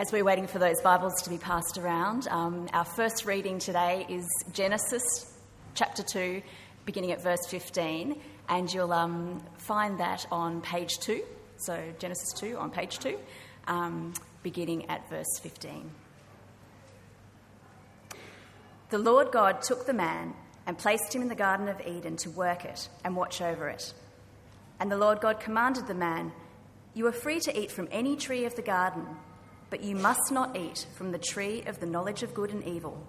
As we're waiting for those Bibles to be passed around, um, our first reading today is Genesis chapter 2, beginning at verse 15, and you'll um, find that on page 2. So, Genesis 2 on page 2, um, beginning at verse 15. The Lord God took the man and placed him in the Garden of Eden to work it and watch over it. And the Lord God commanded the man, You are free to eat from any tree of the garden, but you must not eat from the tree of the knowledge of good and evil,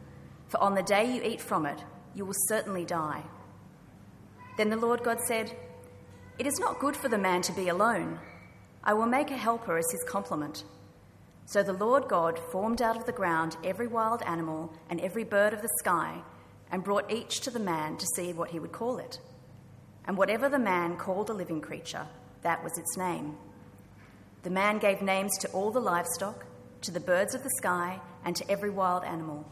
for on the day you eat from it, you will certainly die. Then the Lord God said, It is not good for the man to be alone. I will make a helper as his complement. So the Lord God formed out of the ground every wild animal and every bird of the sky, and brought each to the man to see what he would call it. And whatever the man called a living creature, that was its name. The man gave names to all the livestock, to the birds of the sky, and to every wild animal.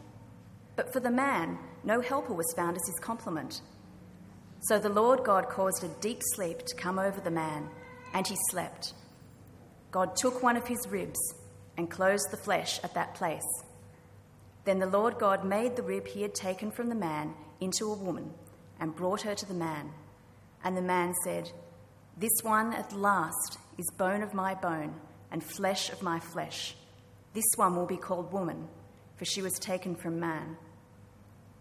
But for the man, no helper was found as his complement. So the Lord God caused a deep sleep to come over the man, and he slept. God took one of his ribs and closed the flesh at that place. Then the Lord God made the rib he had taken from the man into a woman and brought her to the man. And the man said, This one at last is bone of my bone and flesh of my flesh. This one will be called woman, for she was taken from man.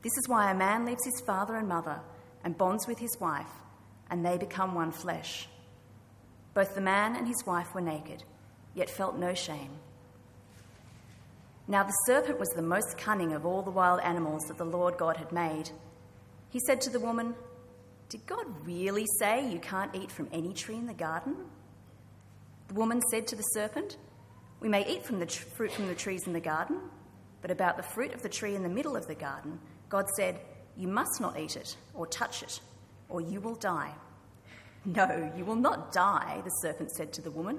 This is why a man leaves his father and mother and bonds with his wife, and they become one flesh. Both the man and his wife were naked, yet felt no shame. Now the serpent was the most cunning of all the wild animals that the Lord God had made. He said to the woman, did God really say you can't eat from any tree in the garden? The woman said to the serpent, We may eat from the tr- fruit from the trees in the garden, but about the fruit of the tree in the middle of the garden, God said, You must not eat it or touch it, or you will die. No, you will not die, the serpent said to the woman.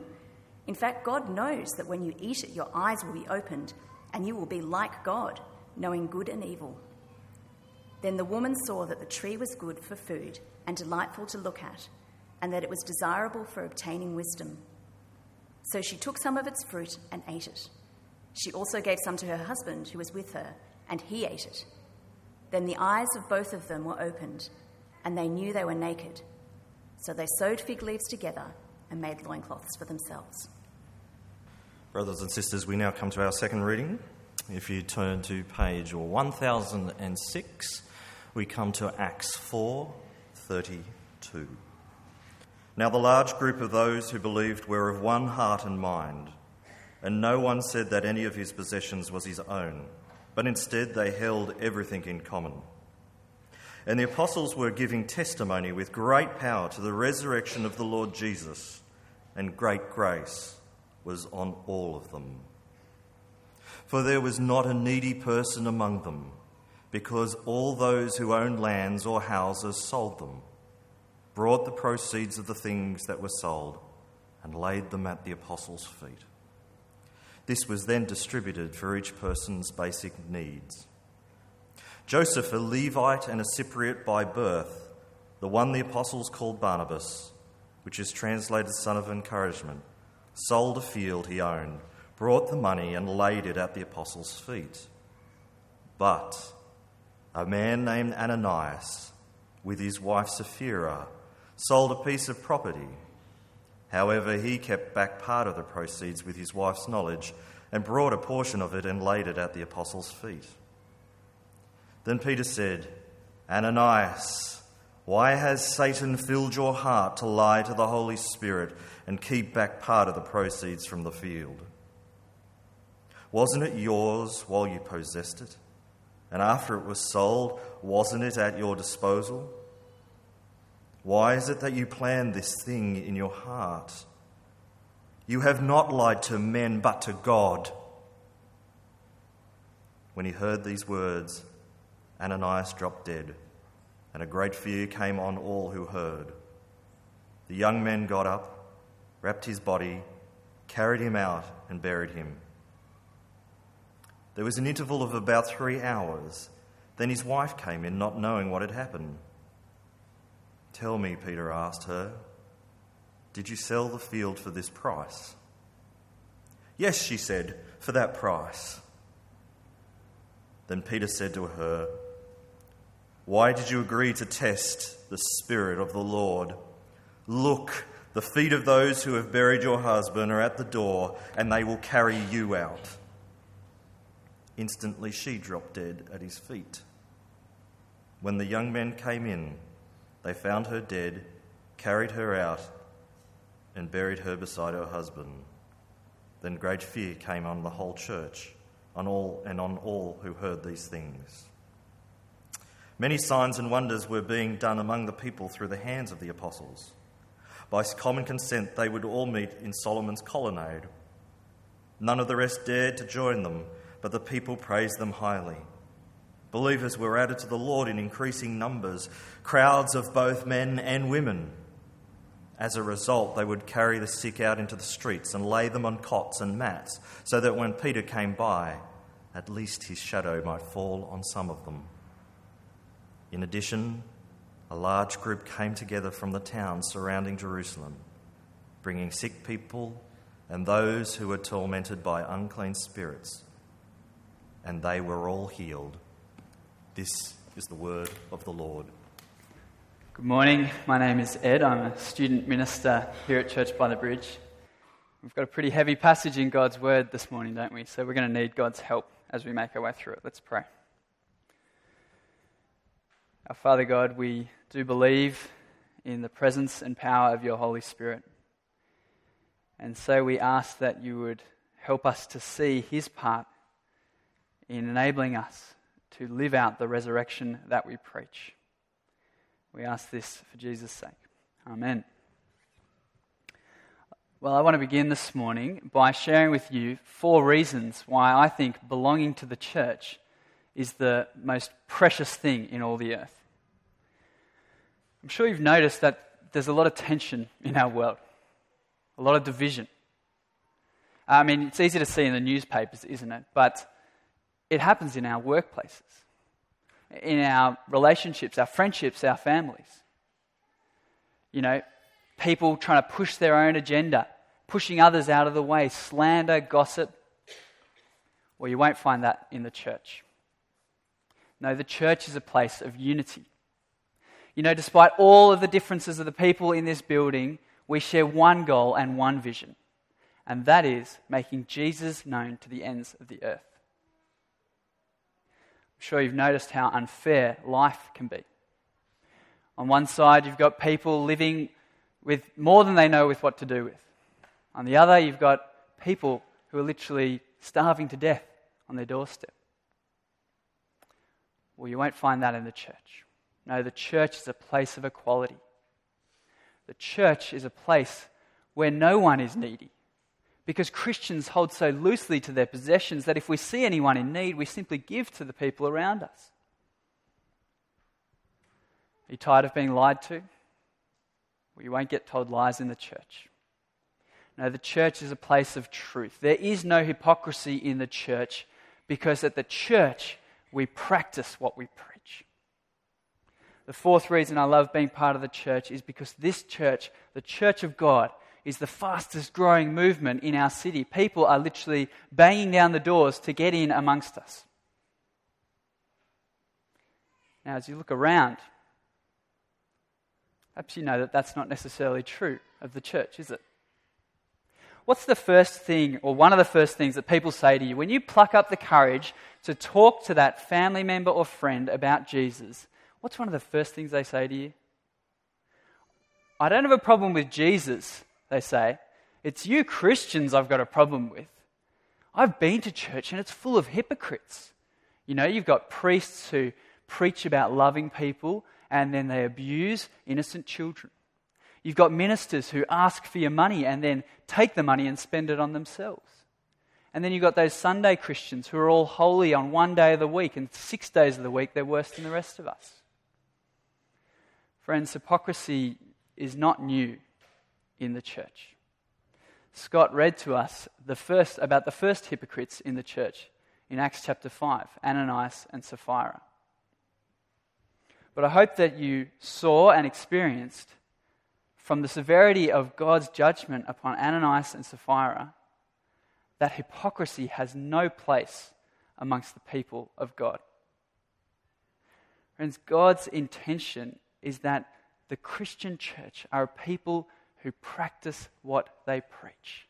In fact, God knows that when you eat it, your eyes will be opened, and you will be like God, knowing good and evil. Then the woman saw that the tree was good for food and delightful to look at, and that it was desirable for obtaining wisdom. So she took some of its fruit and ate it. She also gave some to her husband, who was with her, and he ate it. Then the eyes of both of them were opened, and they knew they were naked. So they sewed fig leaves together and made loincloths for themselves. Brothers and sisters, we now come to our second reading. If you turn to page 1006, we come to Acts 4:32. Now the large group of those who believed were of one heart and mind, and no one said that any of his possessions was his own, but instead they held everything in common. And the apostles were giving testimony with great power to the resurrection of the Lord Jesus, and great grace was on all of them. For there was not a needy person among them because all those who owned lands or houses sold them, brought the proceeds of the things that were sold, and laid them at the apostles' feet. This was then distributed for each person's basic needs. Joseph, a Levite and a Cypriot by birth, the one the apostles called Barnabas, which is translated son of encouragement, sold a field he owned, brought the money, and laid it at the apostles' feet. But a man named Ananias, with his wife Sapphira, sold a piece of property. However, he kept back part of the proceeds with his wife's knowledge and brought a portion of it and laid it at the apostles' feet. Then Peter said, Ananias, why has Satan filled your heart to lie to the Holy Spirit and keep back part of the proceeds from the field? Wasn't it yours while you possessed it? And after it was sold, wasn't it at your disposal? Why is it that you planned this thing in your heart? You have not lied to men, but to God. When he heard these words, Ananias dropped dead, and a great fear came on all who heard. The young men got up, wrapped his body, carried him out, and buried him. There was an interval of about three hours. Then his wife came in, not knowing what had happened. Tell me, Peter asked her, did you sell the field for this price? Yes, she said, for that price. Then Peter said to her, Why did you agree to test the Spirit of the Lord? Look, the feet of those who have buried your husband are at the door, and they will carry you out. Instantly she dropped dead at his feet. When the young men came in, they found her dead, carried her out, and buried her beside her husband. Then great fear came on the whole church, on all and on all who heard these things. Many signs and wonders were being done among the people through the hands of the apostles. By common consent, they would all meet in Solomon's colonnade. None of the rest dared to join them, but the people praised them highly. Believers were added to the Lord in increasing numbers, crowds of both men and women. As a result, they would carry the sick out into the streets and lay them on cots and mats, so that when Peter came by, at least his shadow might fall on some of them. In addition, a large group came together from the towns surrounding Jerusalem, bringing sick people and those who were tormented by unclean spirits, and they were all healed. This is the word of the Lord. Good morning. My name is Ed. I'm a student minister here at Church by the Bridge. We've got a pretty heavy passage in God's word this morning, don't we? So we're going to need God's help as we make our way through it. Let's pray. Our Father God, we do believe in the presence and power of your Holy Spirit. And so we ask that you would help us to see his part in enabling us to live out the resurrection that we preach. We ask this for Jesus' sake. Amen. Well, I want to begin this morning by sharing with you four reasons why I think belonging to the church is the most precious thing in all the earth. I'm sure you've noticed that there's a lot of tension in our world, a lot of division. I mean, it's easy to see in the newspapers, isn't it? But it happens in our workplaces, in our relationships, our friendships, our families. You know, people trying to push their own agenda, pushing others out of the way, slander, gossip. Well, you won't find that in the church. No, the church is a place of unity. You know, despite all of the differences of the people in this building, we share one goal and one vision, and that is making Jesus known to the ends of the earth. Sure you've noticed how unfair life can be. On one side, you've got people living with more than they know with what to do with. On the other, you've got people who are literally starving to death on their doorstep. Well, you won't find that in the church. No, the church is a place of equality. The church is a place where no one is needy. Because Christians hold so loosely to their possessions that if we see anyone in need, we simply give to the people around us. Are you tired of being lied to? Well, you won't get told lies in the church. No, the church is a place of truth. There is no hypocrisy in the church because at the church we practice what we preach. The fourth reason I love being part of the church is because this church, the church of God, is the fastest growing movement in our city. People are literally banging down the doors to get in amongst us. Now, as you look around, perhaps you know that that's not necessarily true of the church, is it? What's the first thing, or one of the first things that people say to you when you pluck up the courage to talk to that family member or friend about Jesus? what's one of the first things they say to you? I don't have a problem with Jesus, they say. It's you Christians I've got a problem with. I've been to church and it's full of hypocrites. You know, you've got priests who preach about loving people and then they abuse innocent children. You've got ministers who ask for your money and then take the money and spend it on themselves. And then you've got those Sunday Christians who are all holy on one day of the week and six days of the week they're worse than the rest of us. Friends, hypocrisy is not new in the church. Scott read to us the first, about the first hypocrites in the church in Acts chapter 5 Ananias and Sapphira. But I hope that you saw and experienced from the severity of God's judgment upon Ananias and Sapphira that hypocrisy has no place amongst the people of God. Friends, God's intention is that the Christian church are a people who practice what they preach.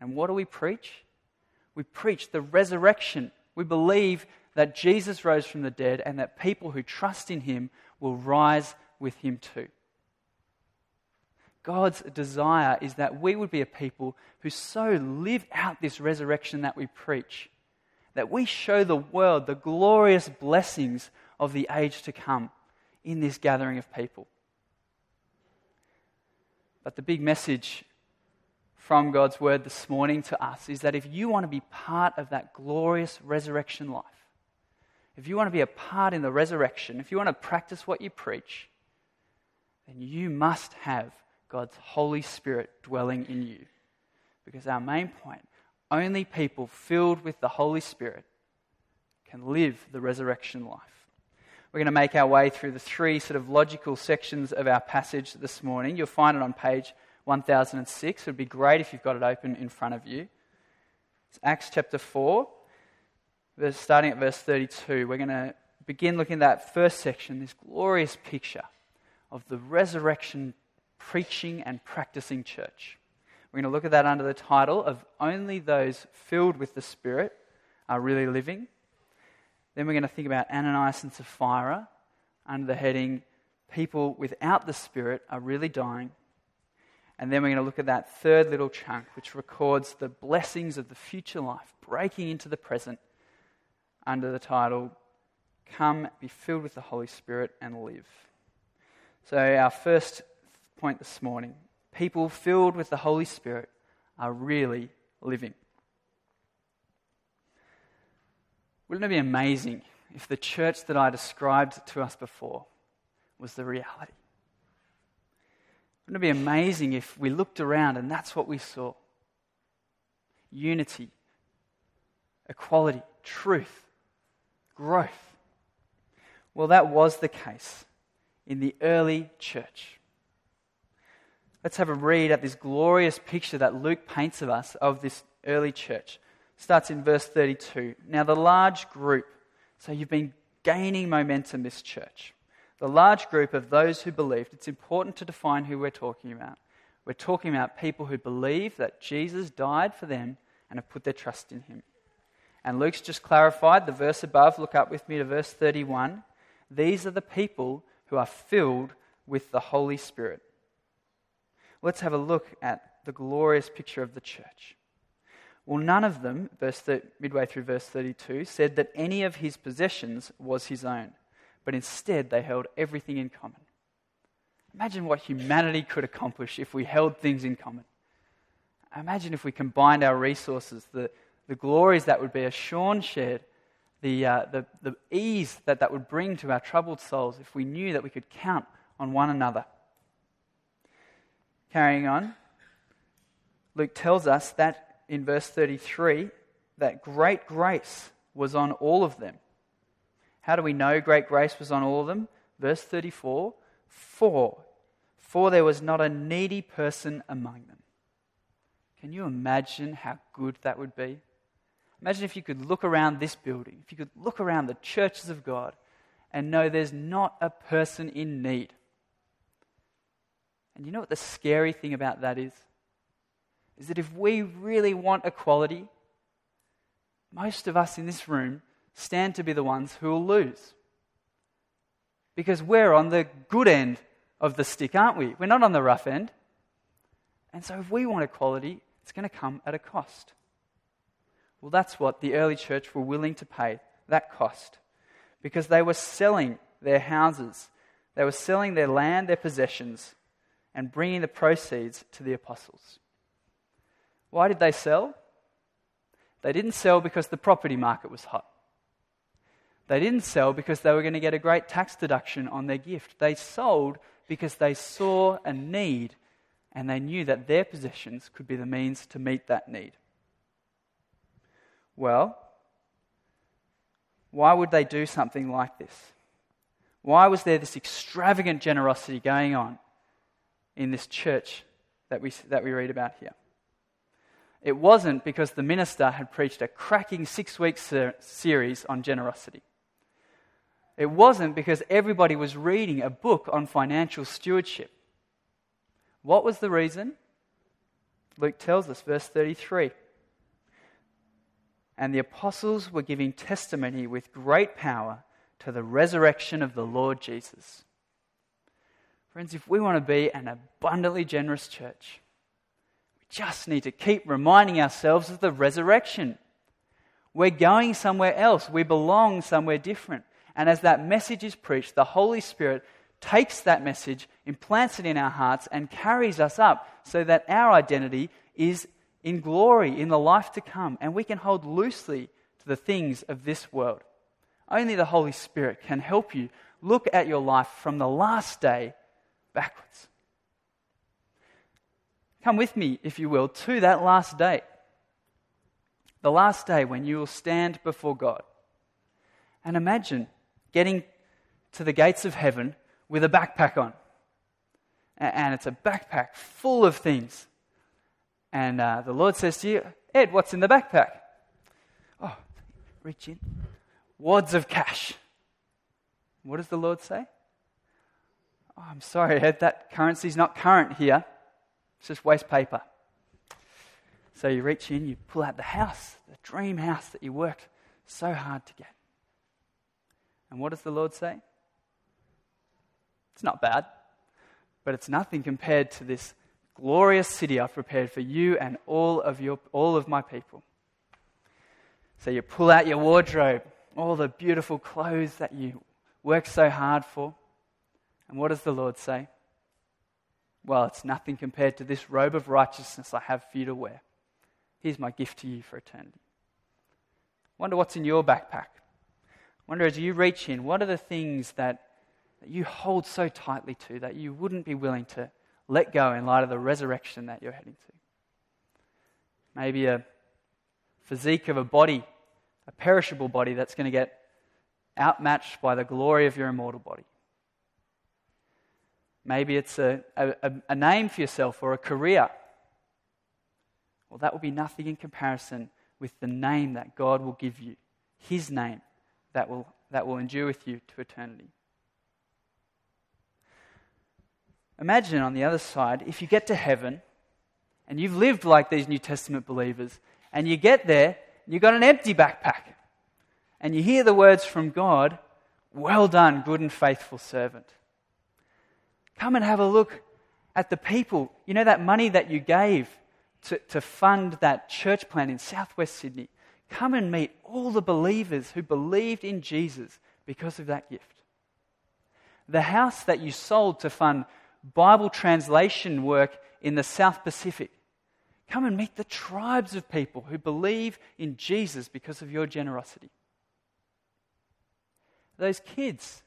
And what do we preach? We preach the resurrection. We believe that Jesus rose from the dead and that people who trust in him will rise with him too. God's desire is that we would be a people who so live out this resurrection that we preach, that we show the world the glorious blessings of the age to come in this gathering of people. But the big message from God's word this morning to us is that if you want to be part of that glorious resurrection life, if you want to be a part in the resurrection, if you want to practice what you preach, then you must have God's Holy Spirit dwelling in you. Because our main point only people filled with the Holy Spirit can live the resurrection life. We're going to make our way through the three sort of logical sections of our passage this morning. You'll find it on page 1006. It would be great if you've got it open in front of you. It's Acts chapter 4, verse, starting at verse 32. We're going to begin looking at that first section, this glorious picture of the resurrection preaching and practicing church. We're going to look at that under the title of Only Those Filled with the Spirit Are Really Living. Then we're going to think about Ananias and Sapphira under the heading People Without the Spirit Are Really Dying. And then we're going to look at that third little chunk, which records the blessings of the future life breaking into the present under the title Come, be filled with the Holy Spirit, and live. So, our first point this morning people filled with the Holy Spirit are really living. Wouldn't it be amazing if the church that I described to us before was the reality? Wouldn't it be amazing if we looked around and that's what we saw? Unity, equality, truth, growth. Well, that was the case in the early church. Let's have a read at this glorious picture that Luke paints of us of this early church starts in verse 32. Now, the large group, so you've been gaining momentum, this church. The large group of those who believed, it's important to define who we're talking about. We're talking about people who believe that Jesus died for them and have put their trust in him. And Luke's just clarified the verse above. Look up with me to verse 31. These are the people who are filled with the Holy Spirit. Let's have a look at the glorious picture of the church. Well, none of them, verse midway through verse 32, said that any of his possessions was his own, but instead they held everything in common. Imagine what humanity could accomplish if we held things in common. Imagine if we combined our resources, the, the glories that would be, as Sean shared, the, uh, the, the ease that that would bring to our troubled souls if we knew that we could count on one another. Carrying on, Luke tells us that in verse 33 that great grace was on all of them. How do we know great grace was on all of them? Verse 34 For, for there was not a needy person among them. Can you imagine how good that would be? Imagine if you could look around this building, if you could look around the churches of God and know there's not a person in need. And you know what the scary thing about that is? Is that if we really want equality, most of us in this room stand to be the ones who will lose. Because we're on the good end of the stick, aren't we? We're not on the rough end. And so if we want equality, it's going to come at a cost. Well, that's what the early church were willing to pay, that cost. Because they were selling their houses, they were selling their land, their possessions, and bringing the proceeds to the apostles. Why did they sell? They didn't sell because the property market was hot. They didn't sell because they were going to get a great tax deduction on their gift. They sold because they saw a need and they knew that their possessions could be the means to meet that need. Well, why would they do something like this? Why was there this extravagant generosity going on in this church that we, that we read about here? It wasn't because the minister had preached a cracking six week ser- series on generosity. It wasn't because everybody was reading a book on financial stewardship. What was the reason? Luke tells us, verse 33. And the apostles were giving testimony with great power to the resurrection of the Lord Jesus. Friends, if we want to be an abundantly generous church, just need to keep reminding ourselves of the resurrection. We're going somewhere else, we belong somewhere different. And as that message is preached, the Holy Spirit takes that message, implants it in our hearts, and carries us up so that our identity is in glory in the life to come, and we can hold loosely to the things of this world. Only the Holy Spirit can help you look at your life from the last day backwards. Come with me, if you will, to that last day. The last day when you will stand before God. And imagine getting to the gates of heaven with a backpack on. And it's a backpack full of things. And uh, the Lord says to you, Ed, what's in the backpack? Oh, reach in. Wads of cash. What does the Lord say? Oh, I'm sorry, Ed, that currency's not current here. It's just waste paper. So you reach in, you pull out the house, the dream house that you worked so hard to get. And what does the Lord say? It's not bad, but it's nothing compared to this glorious city I've prepared for you and all of, your, all of my people. So you pull out your wardrobe, all the beautiful clothes that you worked so hard for. And what does the Lord say? Well, it's nothing compared to this robe of righteousness I have for you to wear. Here's my gift to you for eternity. Wonder what's in your backpack wonder as you reach in, what are the things that, that you hold so tightly to that you wouldn't be willing to let go in light of the resurrection that you're heading to? Maybe a physique of a body, a perishable body that's going to get outmatched by the glory of your immortal body. Maybe it's a, a, a name for yourself or a career. Well, that will be nothing in comparison with the name that God will give you, His name that will, that will endure with you to eternity. Imagine on the other side, if you get to heaven and you've lived like these New Testament believers, and you get there, you've got an empty backpack, and you hear the words from God Well done, good and faithful servant. Come and have a look at the people. You know that money that you gave to, to fund that church plant in southwest Sydney? Come and meet all the believers who believed in Jesus because of that gift. The house that you sold to fund Bible translation work in the South Pacific. Come and meet the tribes of people who believe in Jesus because of your generosity. Those kids,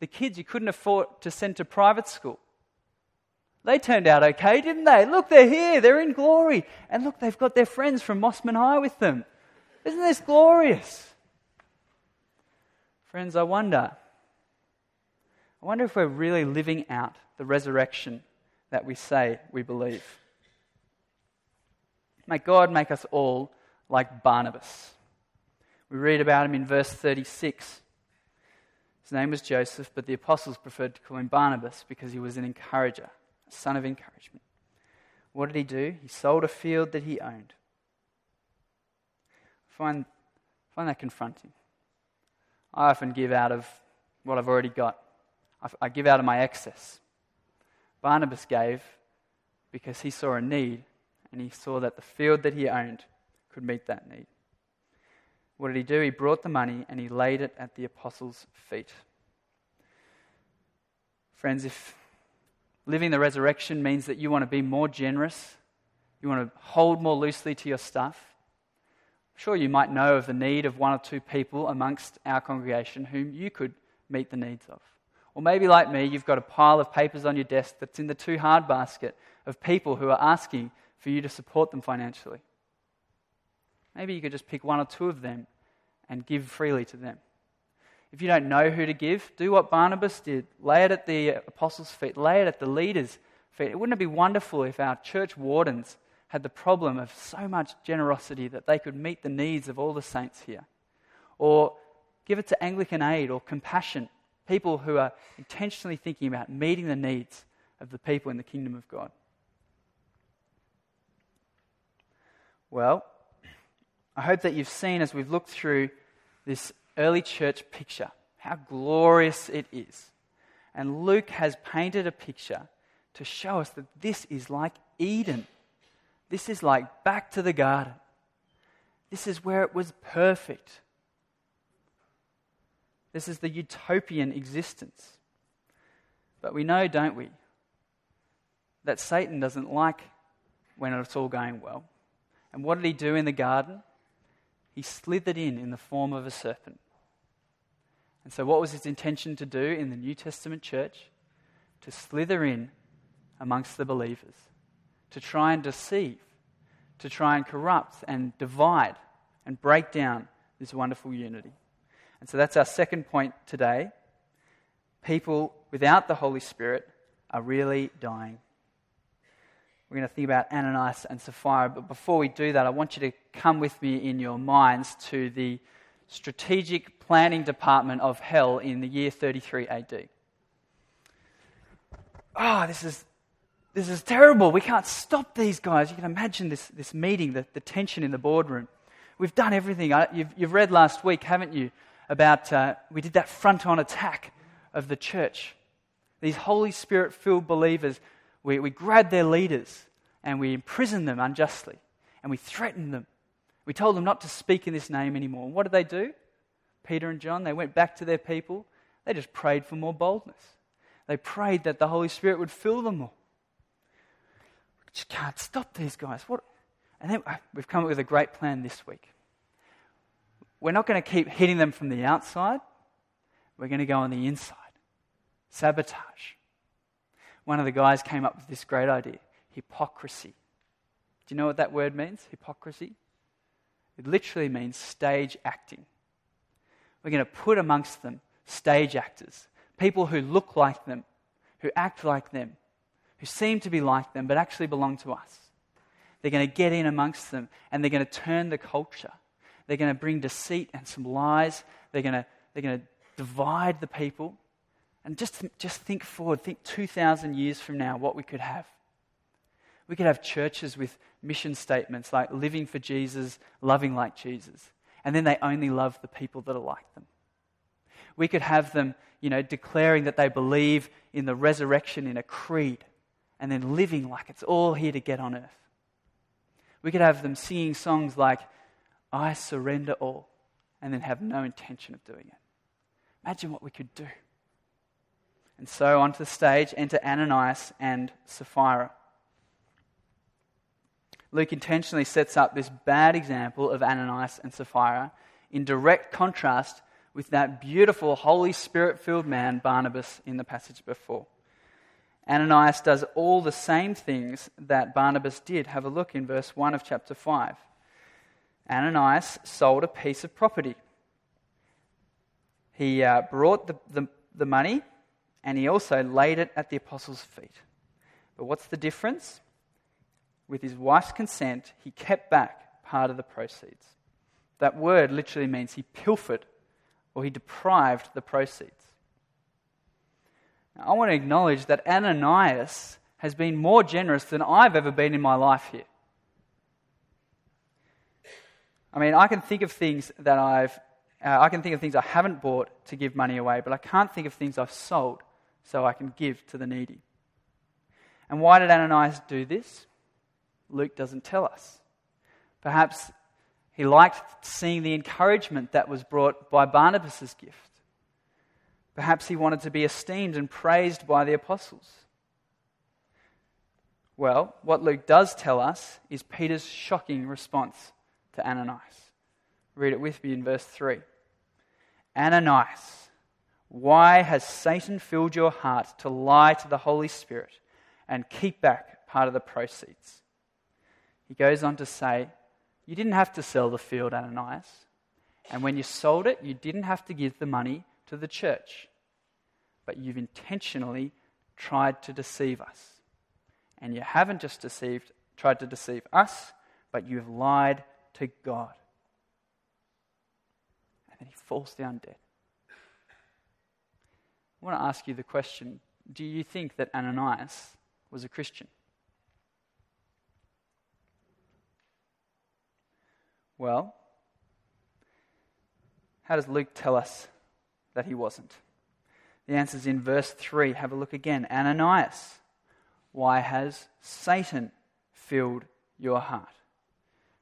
the kids you couldn't afford to send to private school, they turned out okay, didn't they? Look, they're here, they're in glory. And look, they've got their friends from Mosman High with them. Isn't this glorious? Friends, I wonder. I wonder if we're really living out the resurrection that we say we believe. May God make us all like Barnabas. We read about him in verse 36. His name was Joseph, but the apostles preferred to call him Barnabas because he was an encourager, a son of encouragement. What did he do? He sold a field that he owned find, find that confronting. I often give out of what I've already got, I give out of my excess. Barnabas gave because he saw a need and he saw that the field that he owned could meet that need. What did he do? He brought the money and he laid it at the apostles' feet. Friends, if living the resurrection means that you want to be more generous, you want to hold more loosely to your stuff, I'm Sure, you might know of the need of one or two people amongst our congregation whom you could meet the needs of. Or maybe, like me, you've got a pile of papers on your desk that's in the too hard basket of people who are asking for you to support them financially. Maybe you could just pick one or two of them and give freely to them. If you don't know who to give, do what Barnabas did lay it at the apostles' feet, lay it at the leaders' feet. It wouldn't it be wonderful if our church wardens had the problem of so much generosity that they could meet the needs of all the saints here. Or give it to Anglican Aid or Compassion, people who are intentionally thinking about meeting the needs of the people in the kingdom of God. Well, I hope that you've seen as we've looked through this early church picture how glorious it is. And Luke has painted a picture to show us that this is like Eden. This is like back to the garden. This is where it was perfect. This is the utopian existence. But we know, don't we, that Satan doesn't like when it's all going well. And what did he do in the garden? He slithered in in the form of a serpent. And so, what was his intention to do in the New Testament church? To slither in amongst the believers, to try and deceive, to try and corrupt and divide and break down this wonderful unity. And so, that's our second point today. People without the Holy Spirit are really dying. We're going to think about Ananias and Sapphira, but before we do that, I want you to come with me in your minds to the strategic planning department of hell in the year 33 AD. Ah, oh, this is, this is terrible. We can't stop these guys. You can imagine this, this meeting, the, the tension in the boardroom. We've done everything. You've, you've read last week, haven't you, about uh, we did that front on attack of the church. These Holy Spirit filled believers we, we grabbed their leaders and we imprisoned them unjustly and we threatened them. We told them not to speak in this name anymore. And what did they do? Peter and John, they went back to their people. They just prayed for more boldness. They prayed that the Holy Spirit would fill them more. We just can't stop these guys. What? And then uh, we've come up with a great plan this week. We're not going to keep hitting them from the outside. We're going to go on the inside. Sabotage one of the guys came up with this great idea hypocrisy. Do you know what that word means? Hypocrisy? It literally means stage acting. We're going to put amongst them stage actors, people who look like them, who act like them, who seem to be like them, but actually belong to us. They're going to get in amongst them and they're going to turn the culture. They're going to bring deceit and some lies. They're going to, they're going to divide the people. And just, just think forward, think 2,000 years from now, what we could have. We could have churches with mission statements like living for Jesus, loving like Jesus. And then they only love the people that are like them. We could have them, you know, declaring that they believe in the resurrection in a creed and then living like it's all here to get on earth. We could have them singing songs like, I surrender all, and then have no intention of doing it. Imagine what we could do. And so onto the stage enter Ananias and Sapphira. Luke intentionally sets up this bad example of Ananias and Sapphira in direct contrast with that beautiful Holy Spirit filled man, Barnabas, in the passage before. Ananias does all the same things that Barnabas did. Have a look in verse 1 of chapter 5. Ananias sold a piece of property. He uh, brought the, the, the money and he also laid it at the apostles' feet. But what's the difference? With his wife's consent, he kept back part of the proceeds. That word literally means he pilfered or he deprived the proceeds. Now, I want to acknowledge that Ananias has been more generous than I've ever been in my life here. I mean, I can think of things that I've, uh, I can think of things I haven't bought to give money away, but I can't think of things I've sold so I can give to the needy. And why did Ananias do this? Luke doesn't tell us. Perhaps he liked seeing the encouragement that was brought by Barnabas' gift. Perhaps he wanted to be esteemed and praised by the apostles. Well, what Luke does tell us is Peter's shocking response to Ananias. Read it with me in verse 3. Ananias, why has Satan filled your heart to lie to the Holy Spirit and keep back part of the proceeds? He goes on to say, You didn't have to sell the field, Ananias. And when you sold it, you didn't have to give the money to the church. But you've intentionally tried to deceive us. And you haven't just deceived, tried to deceive us, but you have lied to God. And then he falls down dead. I want to ask you the question do you think that Ananias was a Christian? Well, how does Luke tell us that he wasn't? The answer is in verse 3. Have a look again. Ananias, why has Satan filled your heart?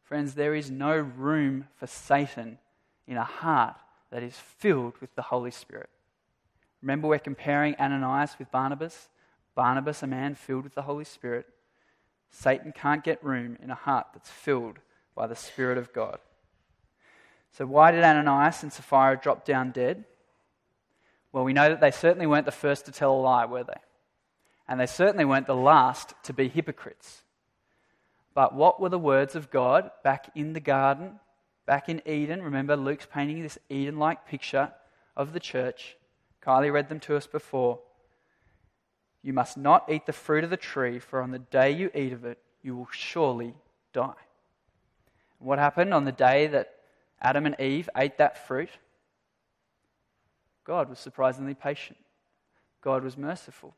Friends, there is no room for Satan in a heart that is filled with the Holy Spirit. Remember, we're comparing Ananias with Barnabas. Barnabas, a man filled with the Holy Spirit. Satan can't get room in a heart that's filled by the Spirit of God. So, why did Ananias and Sapphira drop down dead? Well, we know that they certainly weren't the first to tell a lie, were they? And they certainly weren't the last to be hypocrites. But what were the words of God back in the garden, back in Eden? Remember, Luke's painting this Eden like picture of the church. Kylie read them to us before. You must not eat the fruit of the tree, for on the day you eat of it, you will surely die. What happened on the day that Adam and Eve ate that fruit? God was surprisingly patient. God was merciful.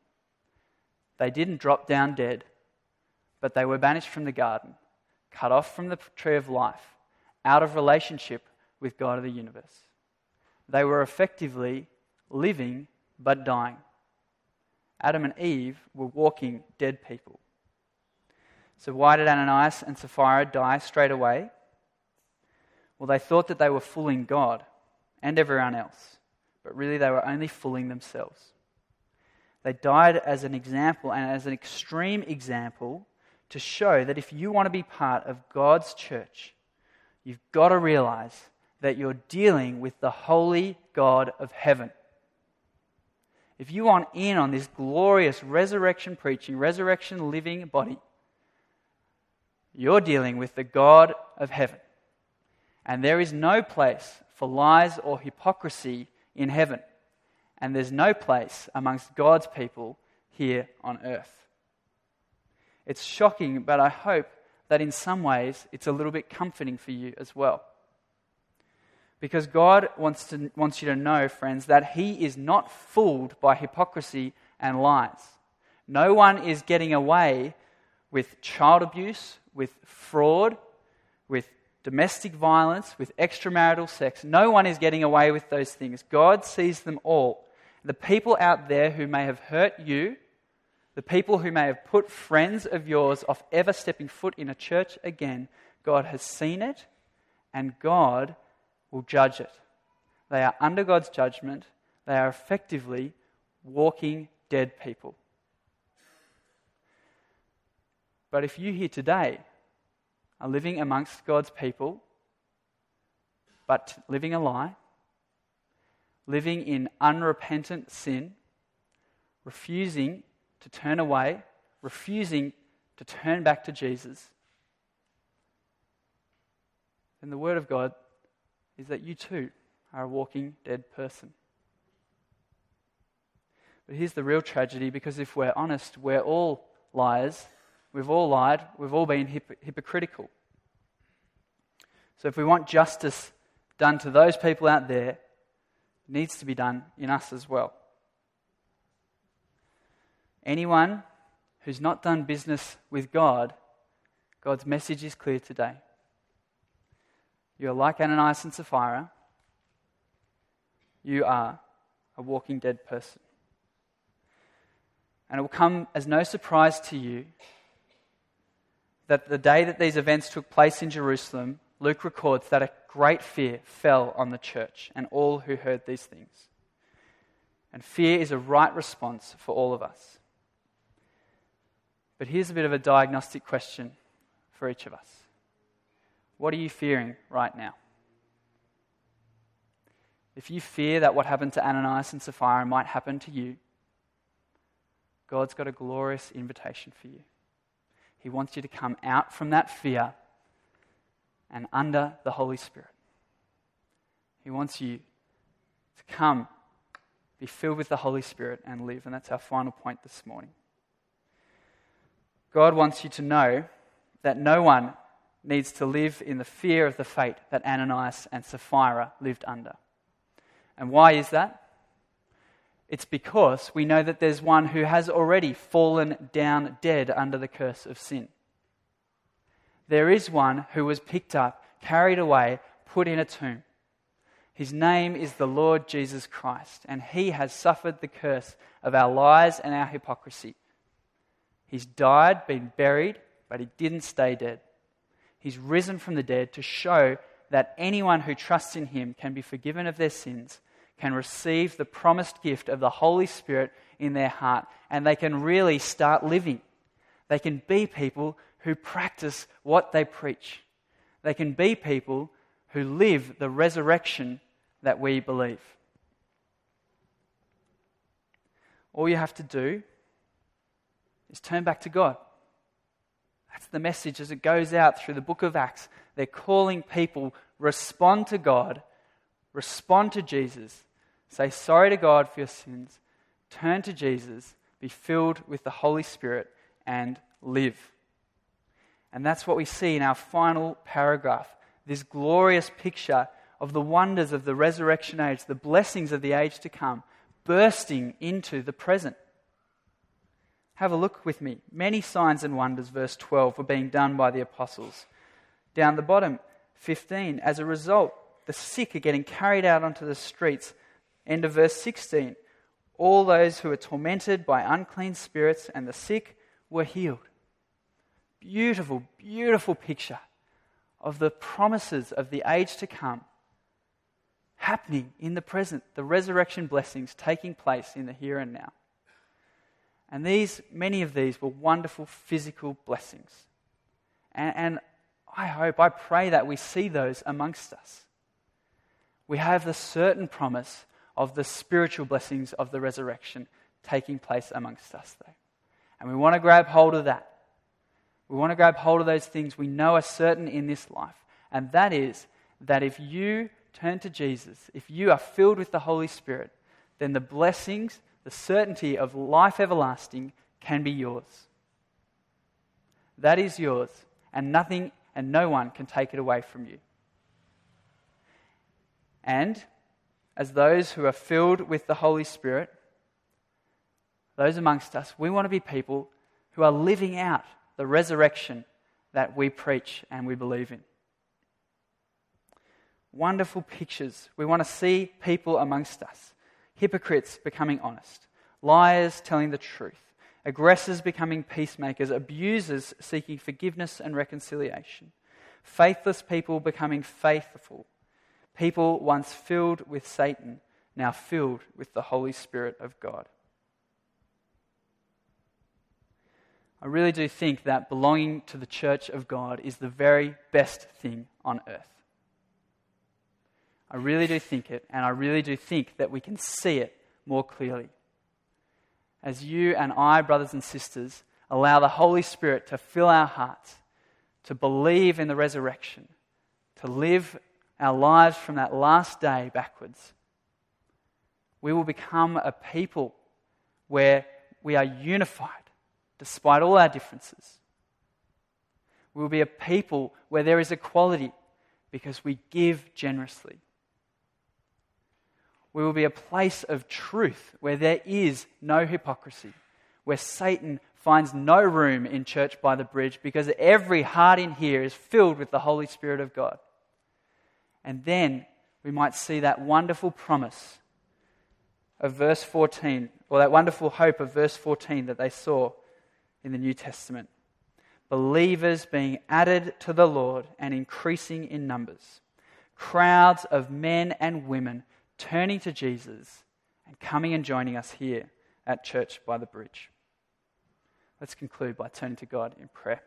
They didn't drop down dead, but they were banished from the garden, cut off from the tree of life, out of relationship with God of the universe. They were effectively living but dying. Adam and Eve were walking dead people. So, why did Ananias and Sapphira die straight away? Well, they thought that they were fooling God and everyone else, but really they were only fooling themselves. They died as an example and as an extreme example to show that if you want to be part of God's church, you've got to realize that you're dealing with the holy God of heaven. If you want in on this glorious resurrection preaching, resurrection living body, you're dealing with the God of heaven. And there is no place for lies or hypocrisy in heaven. And there's no place amongst God's people here on earth. It's shocking, but I hope that in some ways it's a little bit comforting for you as well. Because God wants, to, wants you to know, friends, that He is not fooled by hypocrisy and lies. No one is getting away with child abuse, with fraud, with domestic violence, with extramarital sex. No one is getting away with those things. God sees them all. The people out there who may have hurt you, the people who may have put friends of yours off ever stepping foot in a church again, God has seen it and God will judge it. They are under God's judgment. They are effectively walking dead people. But if you here today are living amongst God's people, but living a lie, living in unrepentant sin, refusing to turn away, refusing to turn back to Jesus, then the Word of God is that you too are a walking dead person. But here's the real tragedy because if we're honest, we're all liars. We've all lied. We've all been hip- hypocritical. So if we want justice done to those people out there, it needs to be done in us as well. Anyone who's not done business with God, God's message is clear today. You're like Ananias and Sapphira. You are a walking dead person. And it will come as no surprise to you that the day that these events took place in Jerusalem, Luke records that a great fear fell on the church and all who heard these things. And fear is a right response for all of us. But here's a bit of a diagnostic question for each of us. What are you fearing right now? If you fear that what happened to Ananias and Sapphira might happen to you, God's got a glorious invitation for you. He wants you to come out from that fear and under the Holy Spirit. He wants you to come, be filled with the Holy Spirit, and live. And that's our final point this morning. God wants you to know that no one needs to live in the fear of the fate that Ananias and Sapphira lived under. And why is that? It's because we know that there's one who has already fallen down dead under the curse of sin. There is one who was picked up, carried away, put in a tomb. His name is the Lord Jesus Christ, and he has suffered the curse of our lies and our hypocrisy. He's died, been buried, but he didn't stay dead. He's risen from the dead to show that anyone who trusts in him can be forgiven of their sins, can receive the promised gift of the Holy Spirit in their heart, and they can really start living. They can be people who practice what they preach. They can be people who live the resurrection that we believe. All you have to do is turn back to God. That's the message as it goes out through the book of Acts. They're calling people respond to God, respond to Jesus, say sorry to God for your sins, turn to Jesus, be filled with the Holy Spirit, and live. And that's what we see in our final paragraph this glorious picture of the wonders of the resurrection age, the blessings of the age to come, bursting into the present. Have a look with me. Many signs and wonders, verse 12, were being done by the apostles. Down the bottom, 15. As a result, the sick are getting carried out onto the streets. End of verse 16. All those who were tormented by unclean spirits and the sick were healed. Beautiful, beautiful picture of the promises of the age to come happening in the present, the resurrection blessings taking place in the here and now. And these, many of these were wonderful physical blessings. And, and I hope, I pray that we see those amongst us. We have the certain promise of the spiritual blessings of the resurrection taking place amongst us, though. And we want to grab hold of that. We want to grab hold of those things we know are certain in this life. And that is that if you turn to Jesus, if you are filled with the Holy Spirit, then the blessings the certainty of life everlasting can be yours. That is yours, and nothing and no one can take it away from you. And as those who are filled with the Holy Spirit, those amongst us, we want to be people who are living out the resurrection that we preach and we believe in. Wonderful pictures. We want to see people amongst us hypocrites becoming honest, liars telling the truth, aggressors becoming peacemakers, abusers seeking forgiveness and reconciliation, faithless people becoming faithful, people once filled with Satan, now filled with the Holy Spirit of God. I really do think that belonging to the church of God is the very best thing on earth. I really do think it, and I really do think that we can see it more clearly. As you and I, brothers and sisters, allow the Holy Spirit to fill our hearts, to believe in the resurrection, to live our lives from that last day backwards, we will become a people where we are unified despite all our differences. We will be a people where there is equality because we give generously. We will be a place of truth where there is no hypocrisy, where Satan finds no room in Church by the Bridge because every heart in here is filled with the Holy Spirit of God. And then we might see that wonderful promise of verse 14, or that wonderful hope of verse 14 that they saw in the New Testament. Believers being added to the Lord and increasing in numbers. Crowds of men and women turning to Jesus and coming and joining us here at Church by the Bridge. Let's conclude by turning to God in prayer.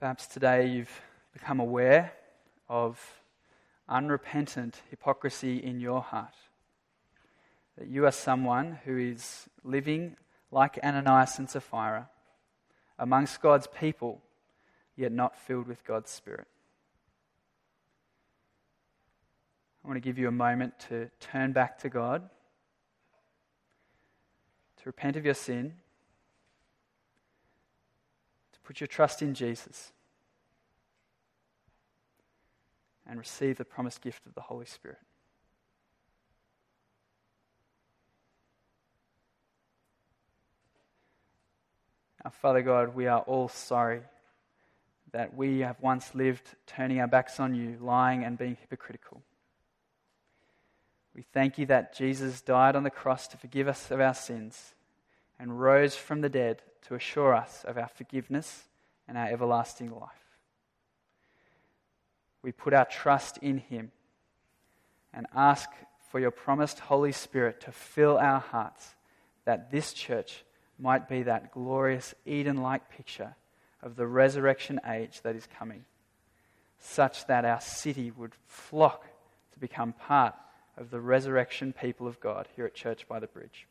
Perhaps today you've become aware of unrepentant hypocrisy in your heart. That you are someone who is living like Ananias and Sapphira amongst God's people yet not filled with God's Spirit. I want to give you a moment to turn back to God to repent of your sin, to put your trust in Jesus, and receive the promised gift of the Holy Spirit. Our Father God, we are all sorry that we have once lived turning our backs on you, lying and being hypocritical. We thank you that Jesus died on the cross to forgive us of our sins and rose from the dead to assure us of our forgiveness and our everlasting life. We put our trust in him and ask for your promised Holy Spirit to fill our hearts that this church might be that glorious Eden like picture of the resurrection age that is coming, such that our city would flock to become part of the resurrection people of God here at Church by the Bridge.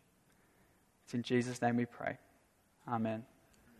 It's in Jesus' name we pray. Amen.